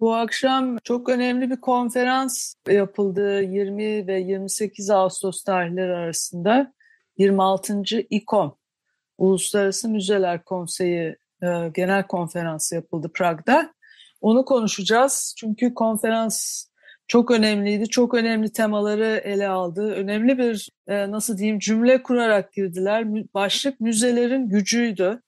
Bu akşam çok önemli bir konferans yapıldı 20 ve 28 Ağustos tarihleri arasında. 26. İKOM, Uluslararası Müzeler Konseyi e, Genel Konferansı yapıldı Prag'da. Onu konuşacağız çünkü konferans çok önemliydi. Çok önemli temaları ele aldı. Önemli bir e, nasıl diyeyim cümle kurarak girdiler. Başlık müzelerin gücüydü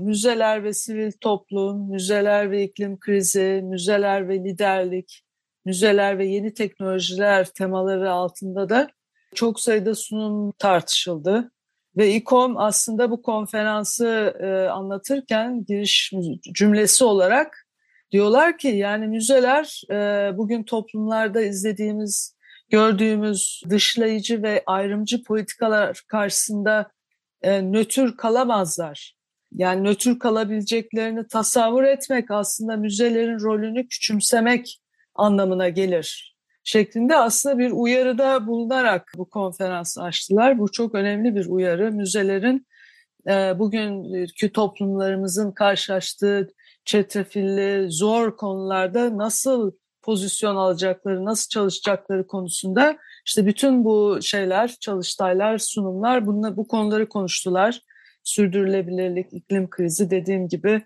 müzeler ve sivil toplum, müzeler ve iklim krizi, müzeler ve liderlik, müzeler ve yeni teknolojiler temaları altında da çok sayıda sunum tartışıldı. Ve İKOM aslında bu konferansı e, anlatırken giriş cümlesi olarak diyorlar ki yani müzeler e, bugün toplumlarda izlediğimiz, gördüğümüz dışlayıcı ve ayrımcı politikalar karşısında e, nötr kalamazlar. Yani nötr kalabileceklerini tasavvur etmek aslında müzelerin rolünü küçümsemek anlamına gelir şeklinde aslında bir uyarıda bulunarak bu konferans açtılar. Bu çok önemli bir uyarı. Müzelerin e, bugünkü toplumlarımızın karşılaştığı çetrefilli, zor konularda nasıl pozisyon alacakları, nasıl çalışacakları konusunda işte bütün bu şeyler, çalıştaylar, sunumlar bununla, bu konuları konuştular sürdürülebilirlik, iklim krizi dediğim gibi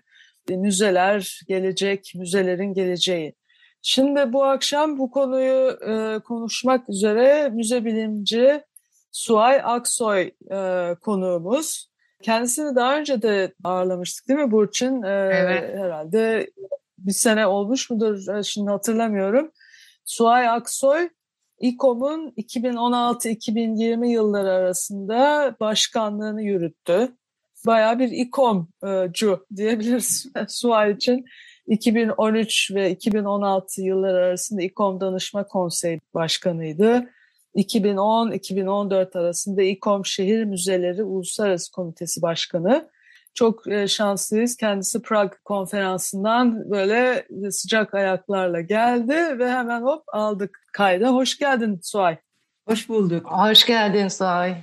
e, müzeler, gelecek, müzelerin geleceği. Şimdi bu akşam bu konuyu e, konuşmak üzere müze bilimci Suay Aksoy e, konuğumuz. Kendisini daha önce de ağırlamıştık değil mi Burçin? E, evet. Herhalde bir sene olmuş mudur e, şimdi hatırlamıyorum. Suay Aksoy İKOM'un 2016-2020 yılları arasında başkanlığını yürüttü bayağı bir ikoncu diyebiliriz Suay için. 2013 ve 2016 yılları arasında İKOM Danışma Konseyi Başkanıydı. 2010-2014 arasında İKOM Şehir Müzeleri Uluslararası Komitesi Başkanı. Çok e, şanslıyız. Kendisi Prag konferansından böyle sıcak ayaklarla geldi ve hemen hop aldık kayda. Hoş geldin Suay. Hoş bulduk. Hoş geldin Suay.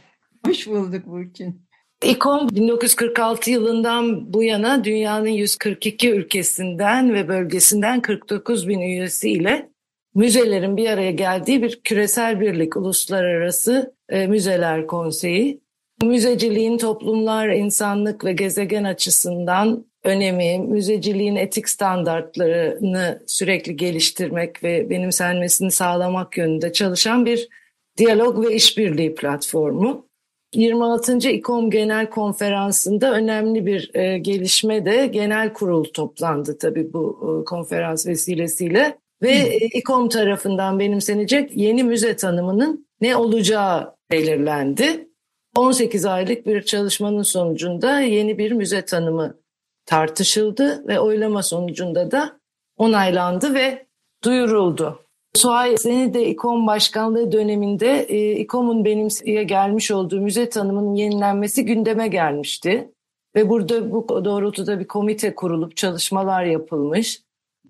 Hoş bulduk Burçin. İKOM 1946 yılından bu yana dünyanın 142 ülkesinden ve bölgesinden 49 bin üyesiyle müzelerin bir araya geldiği bir küresel birlik, uluslararası e, müzeler konseyi. Müzeciliğin toplumlar, insanlık ve gezegen açısından önemi, müzeciliğin etik standartlarını sürekli geliştirmek ve benimsenmesini sağlamak yönünde çalışan bir diyalog ve işbirliği platformu. 26. İKOM Genel Konferansı'nda önemli bir e, gelişme de genel kurul toplandı tabii bu e, konferans vesilesiyle. Ve e, İKOM tarafından benimsenecek yeni müze tanımının ne olacağı belirlendi. 18 aylık bir çalışmanın sonucunda yeni bir müze tanımı tartışıldı ve oylama sonucunda da onaylandı ve duyuruldu. Suay seni de İKOM başkanlığı döneminde e, İKOM'un benimseye gelmiş olduğu müze tanımının yenilenmesi gündeme gelmişti. Ve burada bu doğrultuda bir komite kurulup çalışmalar yapılmış.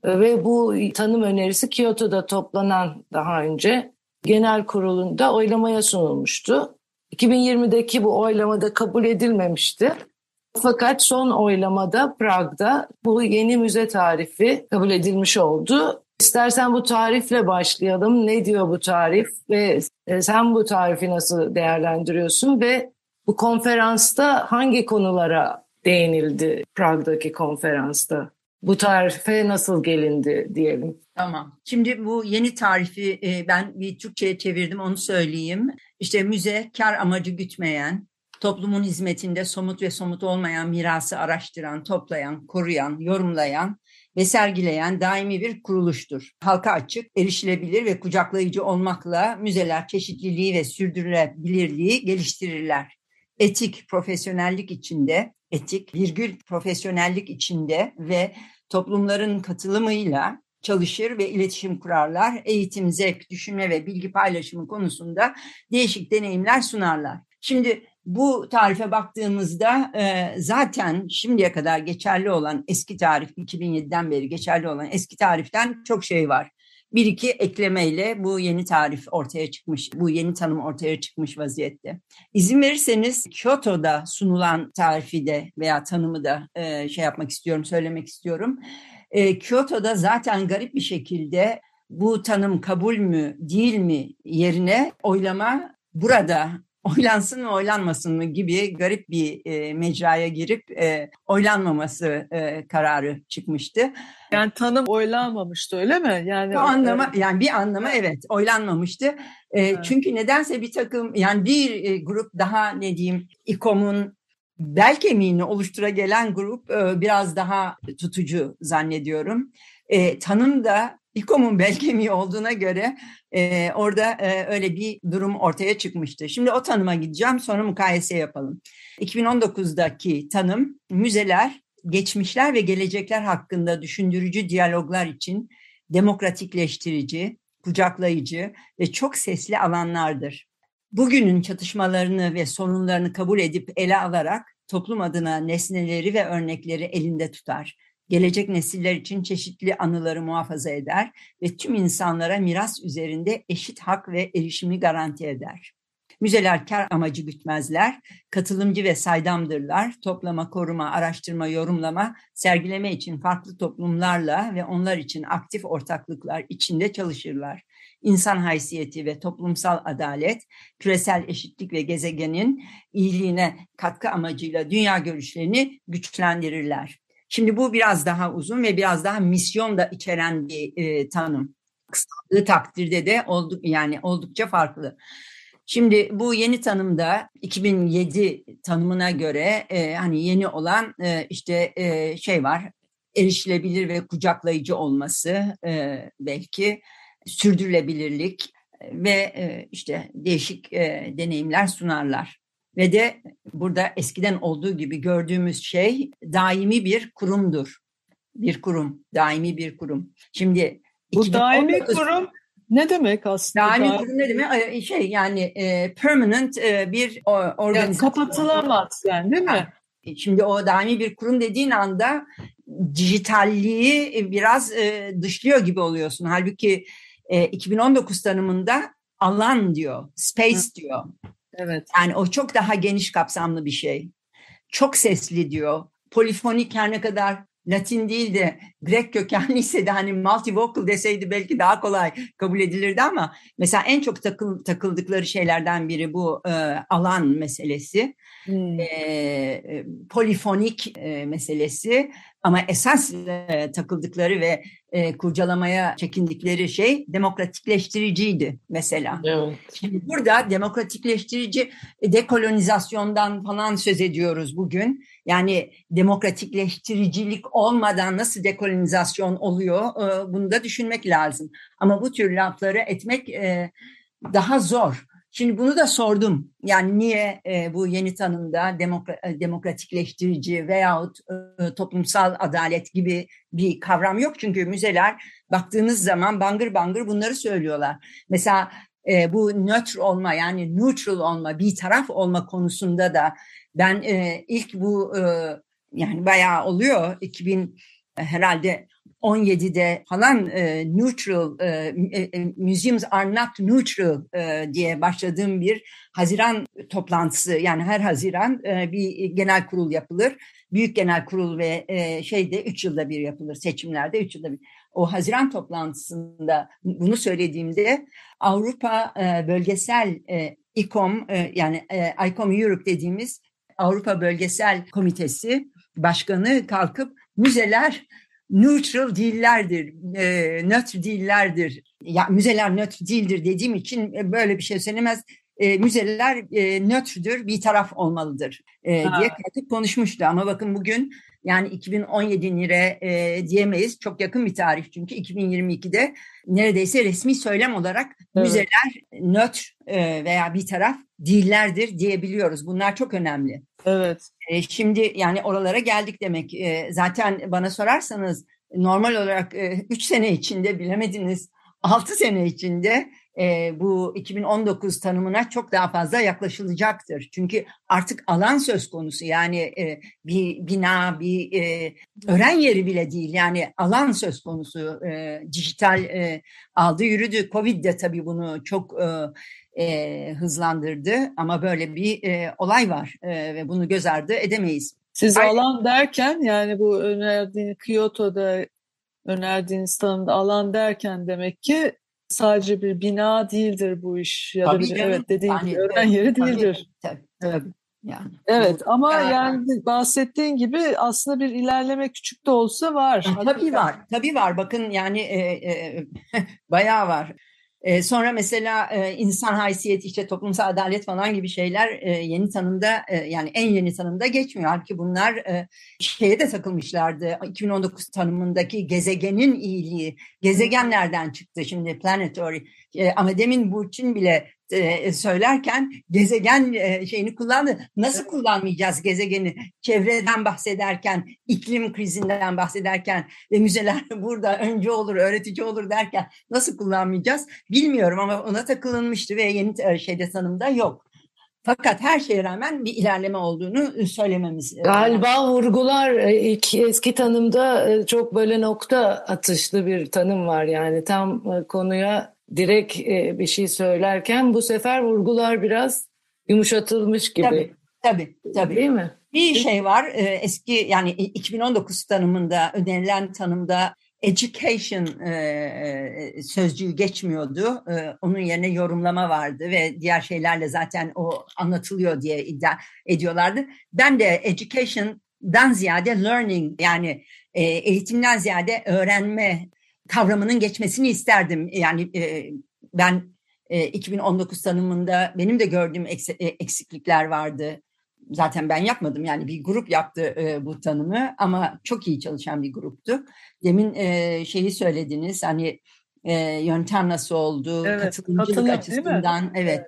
E, ve bu tanım önerisi Kyoto'da toplanan daha önce genel kurulunda oylamaya sunulmuştu. 2020'deki bu oylamada kabul edilmemişti. Fakat son oylamada Prag'da bu yeni müze tarifi kabul edilmiş oldu İstersen bu tarifle başlayalım. Ne diyor bu tarif ve e, sen bu tarifi nasıl değerlendiriyorsun ve bu konferansta hangi konulara değinildi Prag'daki konferansta? Bu tarife nasıl gelindi diyelim. Tamam. Şimdi bu yeni tarifi e, ben bir Türkçe'ye çevirdim onu söyleyeyim. İşte müze kar amacı gütmeyen, toplumun hizmetinde somut ve somut olmayan mirası araştıran, toplayan, koruyan, yorumlayan ve sergileyen daimi bir kuruluştur. Halka açık, erişilebilir ve kucaklayıcı olmakla müzeler çeşitliliği ve sürdürülebilirliği geliştirirler. Etik, profesyonellik içinde, etik, virgül profesyonellik içinde ve toplumların katılımıyla çalışır ve iletişim kurarlar. Eğitim, zevk, düşünme ve bilgi paylaşımı konusunda değişik deneyimler sunarlar. Şimdi bu tarife baktığımızda e, zaten şimdiye kadar geçerli olan eski tarif 2007'den beri geçerli olan eski tariften çok şey var. Bir iki eklemeyle bu yeni tarif ortaya çıkmış, bu yeni tanım ortaya çıkmış vaziyette. İzin verirseniz Kyoto'da sunulan tarifi de veya tanımı da e, şey yapmak istiyorum, söylemek istiyorum. E, Kyoto'da zaten garip bir şekilde bu tanım kabul mü değil mi yerine oylama burada oylansın mı oylanmasın mı gibi garip bir e, mecraya girip e, oylanmaması e, kararı çıkmıştı. Yani tanım oylanmamıştı öyle mi? Yani Bu anlama yani bir anlama evet oylanmamıştı. E, evet. Çünkü nedense bir takım yani bir e, grup daha ne diyeyim İKOM'un bel kemiğini oluştura gelen grup e, biraz daha tutucu zannediyorum. E, tanım da İKOM'un bel kemiği olduğuna göre e, orada e, öyle bir durum ortaya çıkmıştı. Şimdi o tanıma gideceğim sonra mukayese yapalım. 2019'daki tanım müzeler, geçmişler ve gelecekler hakkında düşündürücü diyaloglar için demokratikleştirici, kucaklayıcı ve çok sesli alanlardır. Bugünün çatışmalarını ve sorunlarını kabul edip ele alarak toplum adına nesneleri ve örnekleri elinde tutar gelecek nesiller için çeşitli anıları muhafaza eder ve tüm insanlara miras üzerinde eşit hak ve erişimi garanti eder. Müzeler kar amacı gütmezler, katılımcı ve saydamdırlar, toplama, koruma, araştırma, yorumlama, sergileme için farklı toplumlarla ve onlar için aktif ortaklıklar içinde çalışırlar. İnsan haysiyeti ve toplumsal adalet, küresel eşitlik ve gezegenin iyiliğine katkı amacıyla dünya görüşlerini güçlendirirler. Şimdi bu biraz daha uzun ve biraz daha misyon da içeren bir e, tanım. Kısaldığı takdirde de olduk yani oldukça farklı. Şimdi bu yeni tanımda 2007 tanımına göre e, hani yeni olan e, işte e, şey var erişilebilir ve kucaklayıcı olması e, belki sürdürülebilirlik ve e, işte değişik e, deneyimler sunarlar. Ve de burada eskiden olduğu gibi gördüğümüz şey daimi bir kurumdur. Bir kurum, daimi bir kurum. Şimdi bu 2019, daimi kurum ne demek aslında? Daimi kurum ne demek? Şey yani e, permanent e, bir organizasyon. Yani kapatılamaz yani değil mi? Şimdi o daimi bir kurum dediğin anda dijitalliği biraz e, dışlıyor gibi oluyorsun. Halbuki e, 2019 tanımında alan diyor, space Hı. diyor. Evet. Yani o çok daha geniş kapsamlı bir şey. Çok sesli diyor. Polifonik her ne kadar Latin değil de Grek kökenliyse de hani multivocal deseydi belki daha kolay kabul edilirdi ama mesela en çok takıl, takıldıkları şeylerden biri bu e, alan meselesi. Hmm. E, polifonik e, meselesi ama esas e, takıldıkları ve e, kurcalamaya çekindikleri şey demokratikleştiriciydi mesela. Evet. Şimdi burada demokratikleştirici e, dekolonizasyondan falan söz ediyoruz bugün. Yani demokratikleştiricilik olmadan nasıl dekolonizasyon oluyor e, bunu da düşünmek lazım. Ama bu tür lafları etmek e, daha zor. Şimdi bunu da sordum. Yani niye e, bu yeni tanımda demokra e, demokratikleştirici veyahut e, toplumsal adalet gibi bir kavram yok. Çünkü müzeler baktığınız zaman bangır bangır bunları söylüyorlar. Mesela e, bu nötr olma yani neutral olma, bir taraf olma konusunda da ben e, ilk bu e, yani bayağı oluyor 2000 herhalde 17'de falan e, neutral, e, e, e, museums are not neutral e, diye başladığım bir Haziran toplantısı yani her Haziran e, bir genel kurul yapılır. Büyük genel kurul ve e, şeyde üç yılda bir yapılır seçimlerde üç yılda bir. O Haziran toplantısında bunu söylediğimde Avrupa e, bölgesel e, İKOM e, yani e, ICOM Europe dediğimiz Avrupa Bölgesel Komitesi başkanı kalkıp müzeler neutral değillerdir, e, nötr değillerdir. Ya müzeler nötr değildir dediğim için e, böyle bir şey söylemez. E, müzeler e, nötrdür, bir taraf olmalıdır e, diye kalkıp konuşmuştu. Ama bakın bugün yani 2017 lira e, diyemeyiz. Çok yakın bir tarih çünkü 2022'de neredeyse resmi söylem olarak evet. müzeler nötr e, veya bir taraf değillerdir diyebiliyoruz. Bunlar çok önemli. Evet. E, şimdi yani oralara geldik demek. E, zaten bana sorarsanız normal olarak 3 sene içinde bilemediniz 6 sene içinde e, bu 2019 tanımına çok daha fazla yaklaşılacaktır. Çünkü artık alan söz konusu yani e, bir bina, bir e, öğren yeri bile değil yani alan söz konusu. E, dijital e, aldı yürüdü. Covid de tabii bunu çok e, e, hızlandırdı ama böyle bir e, olay var e, ve bunu göz ardı edemeyiz. Siz Aynen. alan derken yani bu önerdiğiniz Kyoto'da önerdiğiniz tanımda alan derken demek ki sadece bir bina değildir bu iş ya tabii da bir canım. evet dediğim yani, gibi öğren yeri değildir. Tabii, tabii, evet. Yani. Evet ama yani, yani bahsettiğin gibi aslında bir ilerleme küçük de olsa var. Tabii var. Tabii var. Bakın yani e, e, bayağı var. E, sonra mesela e, insan haysiyeti işte toplumsal adalet falan gibi şeyler e, yeni tanımda e, yani en yeni tanımda geçmiyor. Halbuki bunlar şeye de takılmışlardı. 2019 tanımındaki gezegenin iyiliği. Gezegen nereden çıktı şimdi planetary? E, ama demin Burçin bile e, söylerken gezegen e, şeyini kullandı. Nasıl kullanmayacağız gezegeni? Çevreden bahsederken, iklim krizinden bahsederken ve müzeler burada önce olur, öğretici olur derken nasıl kullanmayacağız? Bilmiyorum ama ona takılınmıştı ve yeni e, şeyde tanımda yok. Fakat her şeye rağmen bir ilerleme olduğunu söylememiz. Galiba vurgular ilk eski tanımda çok böyle nokta atışlı bir tanım var yani tam konuya direkt e, bir şey söylerken bu sefer vurgular biraz yumuşatılmış gibi. Tabii, tabii. tabii. Değil mi? Bir şey var e, eski yani 2019 tanımında önerilen tanımda education e, sözcüğü geçmiyordu. onun yerine yorumlama vardı ve diğer şeylerle zaten o anlatılıyor diye iddia ediyorlardı. Ben de education'dan ziyade learning yani eğitimden ziyade öğrenme kavramının geçmesini isterdim. Yani e, ben e, 2019 tanımında benim de gördüğüm e, eksiklikler vardı. Zaten ben yapmadım yani bir grup yaptı e, bu tanımı ama çok iyi çalışan bir gruptu. Demin e, şeyi söylediniz hani e, yöntem nasıl oldu, evet, katılımcılık katılım, açısından evet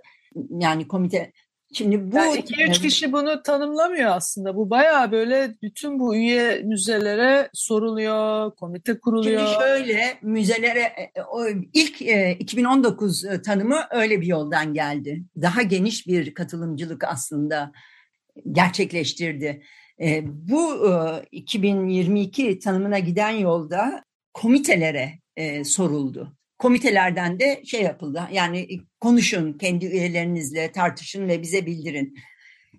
yani komite Şimdi bu yani iki üç kişi bunu tanımlamıyor aslında. Bu bayağı böyle bütün bu üye müzelere soruluyor, komite kuruluyor. Şimdi şöyle müzelere e, e, ilk 2019 e, tanımı öyle bir yoldan geldi. Daha geniş bir katılımcılık aslında gerçekleştirdi. Bu 2022 tanımına giden yolda komitelere soruldu komitelerden de şey yapıldı. Yani konuşun kendi üyelerinizle tartışın ve bize bildirin.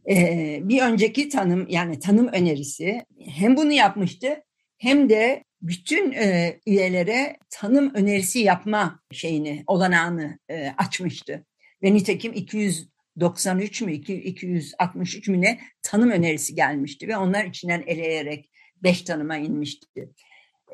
Ee, bir önceki tanım yani tanım önerisi hem bunu yapmıştı hem de bütün e, üyelere tanım önerisi yapma şeyini olanağını e, açmıştı. Ve nitekim 293 mü 263 mü ne tanım önerisi gelmişti ve onlar içinden eleyerek beş tanıma inmişti.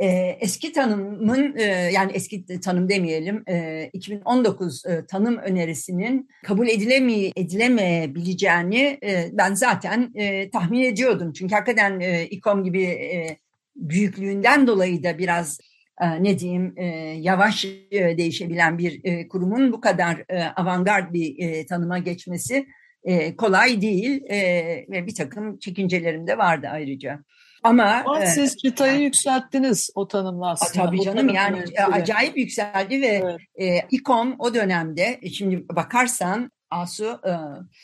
E, eski tanımın e, yani eski tanım demeyelim e, 2019 e, tanım önerisinin kabul edileme, edilemeyebileceğini e, ben zaten e, tahmin ediyordum. Çünkü hakikaten e, İKOM gibi e, büyüklüğünden dolayı da biraz e, ne diyeyim e, yavaş e, değişebilen bir e, kurumun bu kadar e, avantgard bir e, tanıma geçmesi e, kolay değil e, ve bir takım çekincelerim de vardı ayrıca. Ama, Ama e, siz çıtayı yükselttiniz o tanımla aslında. Tabii canım yani e, acayip yükseldi ve evet. e, İKOM o dönemde e, şimdi bakarsan Asu e,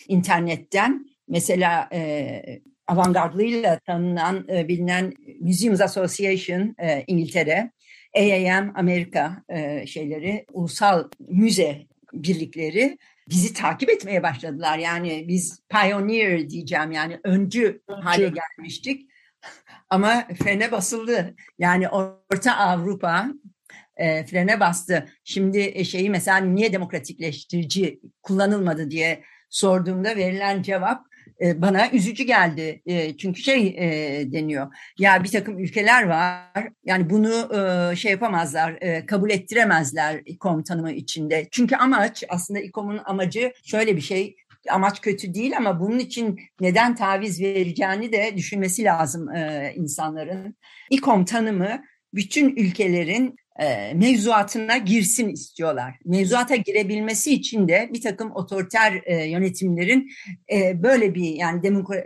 internetten mesela e, avantgardlığıyla tanınan e, bilinen Museums Association e, İngiltere, AAM Amerika e, şeyleri ulusal müze birlikleri bizi takip etmeye başladılar. Yani biz pioneer diyeceğim yani öncü, öncü. hale gelmiştik. Ama frene basıldı. Yani Orta Avrupa e, frene bastı. Şimdi e, şeyi mesela niye demokratikleştirici kullanılmadı diye sorduğumda verilen cevap e, bana üzücü geldi. E, çünkü şey e, deniyor. Ya bir takım ülkeler var. Yani bunu e, şey yapamazlar, e, kabul ettiremezler İKOM tanımı içinde. Çünkü amaç aslında İKOM'un amacı şöyle bir şey amaç kötü değil ama bunun için neden taviz vereceğini de düşünmesi lazım e, insanların. İKOM tanımı bütün ülkelerin e, mevzuatına girsin istiyorlar. Mevzuata girebilmesi için de bir takım otoriter e, yönetimlerin e, böyle bir yani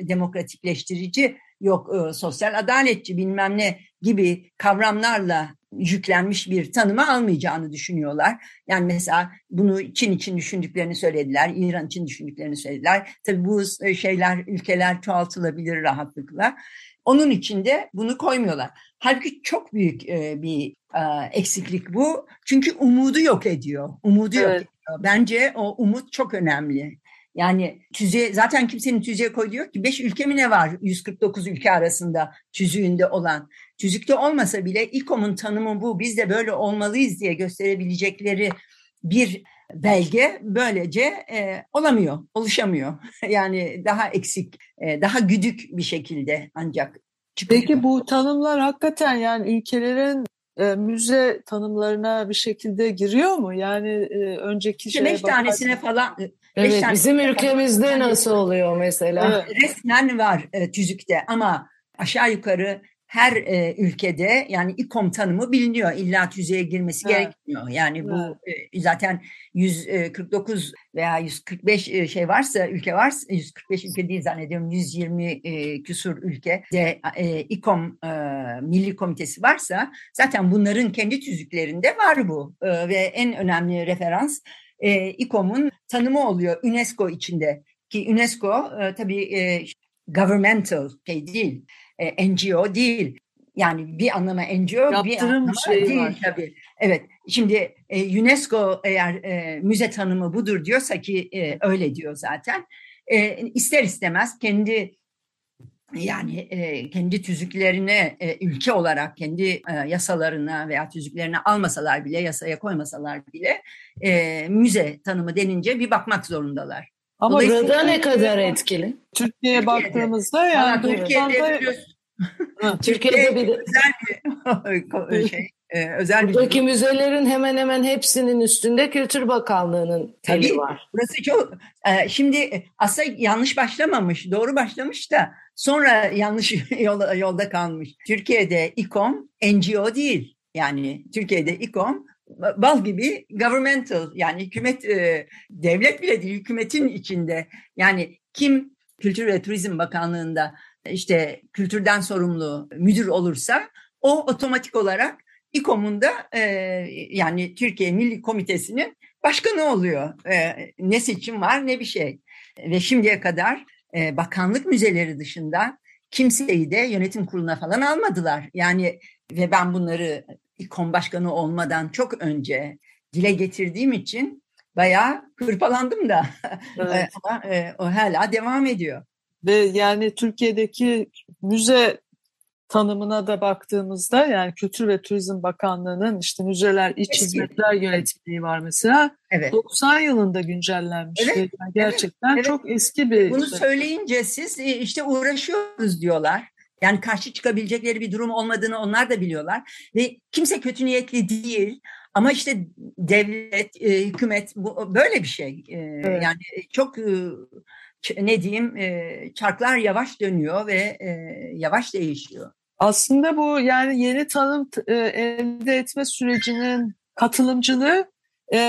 demokratikleştirici yok e, sosyal adaletçi bilmem ne gibi kavramlarla yüklenmiş bir tanıma almayacağını düşünüyorlar. Yani mesela bunu Çin için düşündüklerini söylediler, İran için düşündüklerini söylediler. Tabii bu şeyler, ülkeler çoğaltılabilir rahatlıkla. Onun için de bunu koymuyorlar. Halbuki çok büyük e, bir e, eksiklik bu. Çünkü umudu yok ediyor. Umudu evet. yok ediyor. Bence o umut çok önemli. Yani tüzüğe zaten kimsenin tüzüğe koyduğu yok ki. Beş ülke mi ne var 149 ülke arasında tüzüğünde olan. Tüzükte olmasa bile İKOM'un tanımı bu. Biz de böyle olmalıyız diye gösterebilecekleri bir belge böylece e, olamıyor, oluşamıyor. yani daha eksik, e, daha güdük bir şekilde ancak çıkıyor. Peki bu tanımlar hakikaten yani ülkelerin e, müze tanımlarına bir şekilde giriyor mu? Yani e, önceki şeye beş tanesine falan Evet, bizim ülkemizde nasıl oluyor mesela? Evet. Resmen var e, tüzükte ama aşağı yukarı her e, ülkede yani İKOM tanımı biliniyor. İlla tüzüğe girmesi evet. gerekmiyor. Yani bu e, zaten 149 veya 145 e, şey varsa ülke varsa 145 ülke değil zannediyorum 120 e, küsur ülke de e, İKOM e, Milli Komitesi varsa zaten bunların kendi tüzüklerinde var bu. E, ve en önemli referans e, İKOM'un tanımı oluyor UNESCO içinde. Ki UNESCO e, tabii e, governmental şey değil, e, NGO değil. Yani bir anlama NGO Yaptırım bir anlama şey değil var. tabii. Evet, şimdi e, UNESCO eğer e, müze tanımı budur diyorsa ki e, öyle diyor zaten. E, ister istemez kendi yani e, kendi tüzüklerine e, ülke olarak kendi e, yasalarına veya tüzüklerine almasalar bile yasaya koymasalar bile e, müze tanımı denince bir bakmak zorundalar. Ama burada ne kadar etkili? Türkiye'ye baktığımızda yani Türkiye'de Türkiye'de bir özel bir şey. Ee, özel Buradaki bir müzelerin hemen hemen hepsinin üstünde Kültür Bakanlığı'nın teli var. Burası çok. E, şimdi aslında yanlış başlamamış, doğru başlamış da sonra yanlış yolda, yolda kalmış. Türkiye'de İKOM NGO değil. Yani Türkiye'de İKOM bal gibi governmental yani hükümet e, devlet bile değil hükümetin içinde yani kim Kültür ve Turizm Bakanlığı'nda işte kültürden sorumlu müdür olursa o otomatik olarak İKOM'un da e, yani Türkiye Milli Komitesi'nin başkanı oluyor. E, ne seçim var ne bir şey. Ve şimdiye kadar e, bakanlık müzeleri dışında kimseyi de yönetim kuruluna falan almadılar. Yani ve ben bunları İKOM başkanı olmadan çok önce dile getirdiğim için bayağı hırpalandım da. Evet. Ama e, o hala devam ediyor. Ve yani Türkiye'deki müze tanımına da baktığımızda yani Kültür ve Turizm Bakanlığı'nın işte müzeler iç hizmetler yönetmeliği var mesela. Evet. 90 yılında güncellenmiş. Evet. Yani gerçekten evet. çok eski bir... Bunu söyleyince siz e, işte uğraşıyoruz diyorlar. Yani karşı çıkabilecekleri bir durum olmadığını onlar da biliyorlar. Ve kimse kötü niyetli değil. Ama işte devlet, e, hükümet bu, böyle bir şey. E, evet. Yani çok e, ne diyeyim e, çarklar yavaş dönüyor ve e, yavaş değişiyor. Aslında bu yani yeni tanım e, elde etme sürecinin katılımcılığı e,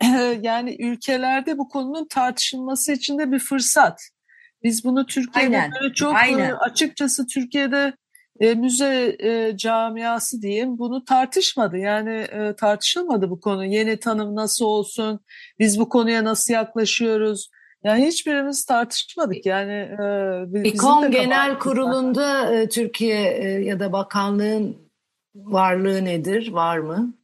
yani ülkelerde bu konunun tartışılması için de bir fırsat. Biz bunu Türkiye'de Aynen. böyle çok Aynen. açıkçası Türkiye'de e, müze e, camiası diyeyim bunu tartışmadı. Yani e, tartışılmadı bu konu. Yeni tanım nasıl olsun? Biz bu konuya nasıl yaklaşıyoruz? Yani hiçbirimiz tartışmadık yani. E, İKOM Genel Kurulu'nda e, Türkiye e, ya da bakanlığın varlığı nedir? Var mı?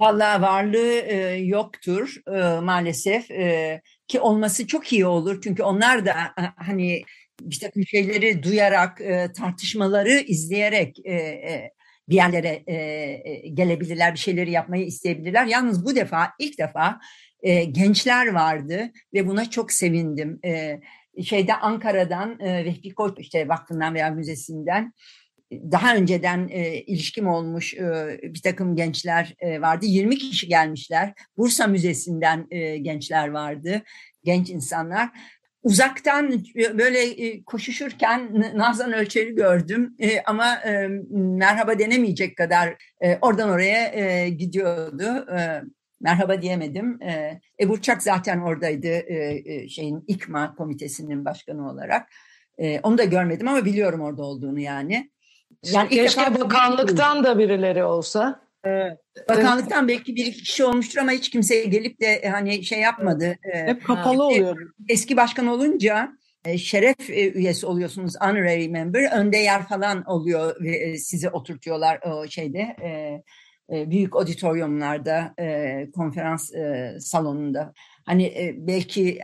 Vallahi varlığı e, yoktur e, maalesef e, ki olması çok iyi olur çünkü onlar da e, hani bir takım şeyleri duyarak e, tartışmaları izleyerek e, e, bir yerlere e, e gelebilirler bir şeyleri yapmayı isteyebilirler. Yalnız bu defa ilk defa e, gençler vardı ve buna çok sevindim. E, şeyde Ankara'dan e, Vehbi Koç işte vakfından veya müzesinden daha önceden e, ilişkim olmuş e, bir takım gençler e, vardı. 20 kişi gelmişler. Bursa Müzesi'nden e, gençler vardı. Genç insanlar. Uzaktan böyle koşuşurken Nazan Ölçer'i gördüm ama merhaba denemeyecek kadar oradan oraya gidiyordu. E, merhaba diyemedim. E, Ebu Çak zaten oradaydı e, e, şeyin İKMA komitesinin başkanı olarak. E, onu da görmedim ama biliyorum orada olduğunu yani. Yani Keşke bakanlıktan da birileri olsa. Evet. Bakanlıktan belki bir iki kişi olmuştur ama hiç kimse gelip de e, hani şey yapmadı. E, Hep kapalı oluyor. Eski başkan olunca e, şeref üyesi oluyorsunuz honorary member önde yer falan oluyor ve sizi oturtuyorlar o şeyde büyük auditoriumlarda konferans salonunda. Hani belki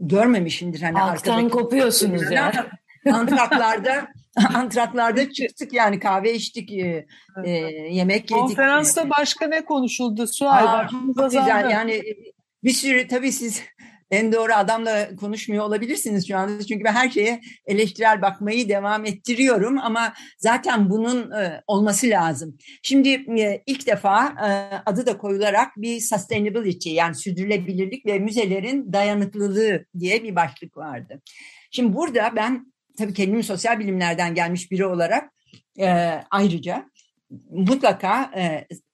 görmemişindir hani alttan kopuyorsunuz ya. antraklarda antraklarda çıktık yani kahve içtik e, e, yemek yedik. Konferansta başka ne konuşuldu Suay? Aa, güzel yani bir sürü tabii siz en doğru adamla konuşmuyor olabilirsiniz şu anda. Çünkü ben her şeye eleştirel bakmayı devam ettiriyorum ama zaten bunun e, olması lazım. Şimdi e, ilk defa e, adı da koyularak bir sustainability yani sürdürülebilirlik ve müzelerin dayanıklılığı diye bir başlık vardı. Şimdi burada ben tabii kendimi sosyal bilimlerden gelmiş biri olarak ayrıca mutlaka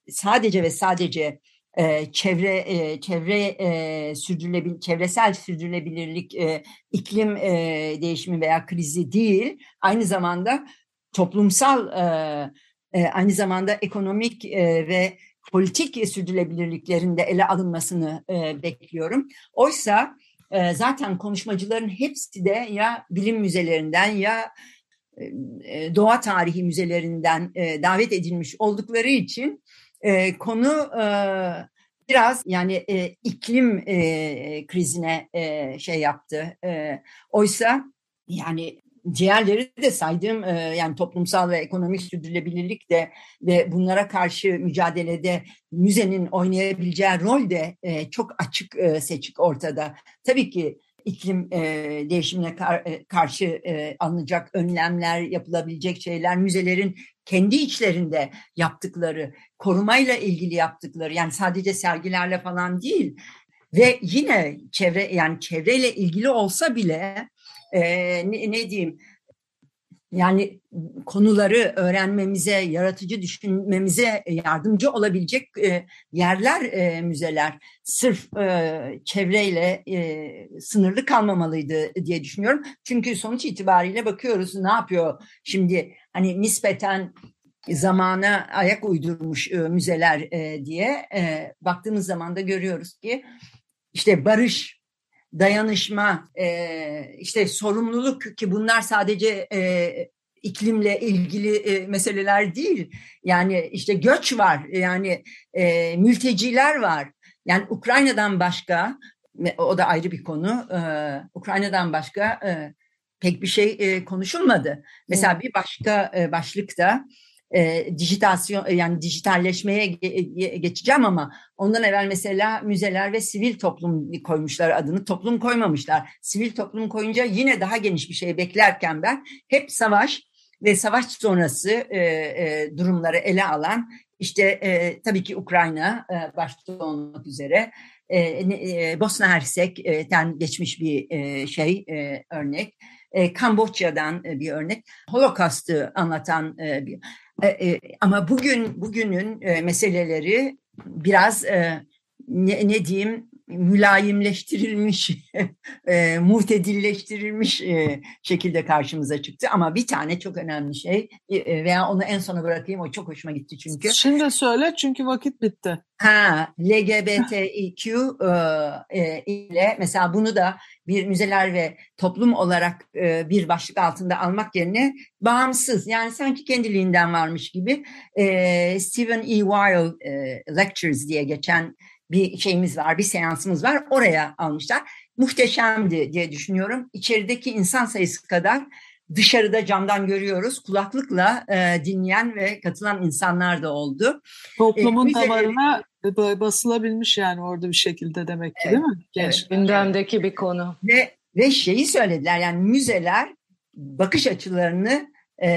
sadece ve sadece e, çevre e, çevre e, sürdürülebil çevresel sürdürülebilirlik e, iklim e, değişimi veya krizi değil aynı zamanda toplumsal e, e, aynı zamanda ekonomik e, ve politik sürdürülebilirliklerin de ele alınmasını e, bekliyorum. Oysa e, zaten konuşmacıların hepsi de ya bilim müzelerinden ya e, doğa tarihi müzelerinden e, davet edilmiş oldukları için e, konu e, biraz yani e, iklim e, krizine e, şey yaptı. E, oysa yani diğerleri de saydığım e, yani toplumsal ve ekonomik sürdürülebilirlik de ve bunlara karşı mücadelede müzenin oynayabileceği rol de e, çok açık e, seçik ortada. Tabii ki iklim e, değişimine kar, e, karşı e, alınacak önlemler, yapılabilecek şeyler, müzelerin kendi içlerinde yaptıkları, korumayla ilgili yaptıkları, yani sadece sergilerle falan değil ve yine çevre yani çevreyle ilgili olsa bile e, ne, ne diyeyim yani konuları öğrenmemize, yaratıcı düşünmemize yardımcı olabilecek e, yerler e, müzeler. Sırf e, çevreyle sınırlı kalmamalıydı diye düşünüyorum. Çünkü sonuç itibariyle bakıyoruz ne yapıyor şimdi hani nispeten zamana ayak uydurmuş müzeler diye baktığımız zaman da görüyoruz ki işte barış dayanışma, e, işte sorumluluk ki bunlar sadece e, iklimle ilgili e, meseleler değil. Yani işte göç var, yani e, mülteciler var. Yani Ukrayna'dan başka, o da ayrı bir konu, e, Ukrayna'dan başka e, pek bir şey e, konuşulmadı. Mesela bir başka e, başlıkta e, dijitasyon yani dijitalleşmeye ge- geçeceğim ama ondan evvel mesela müzeler ve sivil toplum koymuşlar adını toplum koymamışlar. Sivil toplum koyunca yine daha geniş bir şey beklerken ben hep savaş ve savaş sonrası e, e, durumları ele alan işte e, tabii ki Ukrayna e, başta olmak üzere e, e, Bosna Hersek'ten geçmiş bir e, şey e, örnek. E, Kamboçya'dan e, bir örnek. Holocaust'ı anlatan e, bir e, e, ama bugün bugünün e, meseleleri biraz e, ne, ne diyeyim mülayimleştirilmiş, e, muhtedilleştirilmiş e, şekilde karşımıza çıktı. Ama bir tane çok önemli şey e, veya onu en sona bırakayım o çok hoşuma gitti çünkü. Şimdi söyle çünkü vakit bitti. Ha, LGBTIQ e, e, ile mesela bunu da bir müzeler ve toplum olarak e, bir başlık altında almak yerine bağımsız yani sanki kendiliğinden varmış gibi e, Stephen E. Weil e, Lectures diye geçen bir şeyimiz var, bir seansımız var. Oraya almışlar. Muhteşemdi diye düşünüyorum. İçerideki insan sayısı kadar dışarıda camdan görüyoruz. Kulaklıkla e, dinleyen ve katılan insanlar da oldu. Toplumun e, damarına basılabilmiş yani orada bir şekilde demek ki evet, değil mi? Genç evet. gündemdeki bir konu. Ve ve şeyi söylediler yani müzeler bakış açılarını e,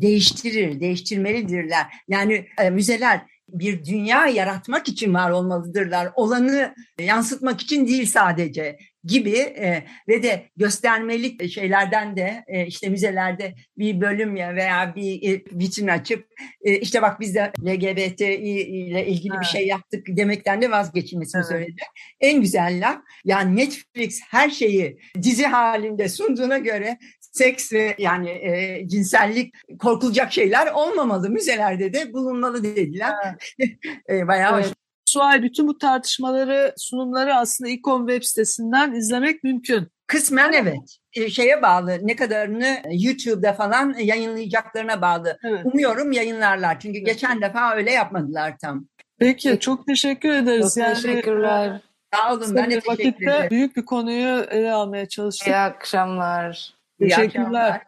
değiştirir, değiştirmelidirler. Yani e, müzeler bir dünya yaratmak için var olmalıdırlar. Olanı yansıtmak için değil sadece. gibi e, ve de göstermelik şeylerden de e, işte müzelerde bir bölüm ya veya bir e, açıp e, işte bak biz de LGBTİ ile ilgili Ha. bir şey yaptık demekten de vazgeçilmesini Evet. söyledi. En güzel laf yani Netflix her şeyi dizi halinde sunduğuna göre seks ve yani e, cinsellik korkulacak şeyler olmamalı. Müzelerde de bulunmalı dediler. e, bayağı Evet. Suay bütün bu tartışmaları, sunumları aslında İKOM web sitesinden izlemek mümkün. Kısmen evet. E, şeye bağlı ne kadarını YouTube'da falan yayınlayacaklarına bağlı. Evet. Umuyorum yayınlarlar. Çünkü geçen defa öyle yapmadılar tam. Peki çok teşekkür ederiz. Çok teşekkürler. Sağ olun ben de teşekkür vakitte ederim. büyük bir konuyu ele almaya çalıştık. İyi akşamlar. İyi Teşekkürler. akşamlar.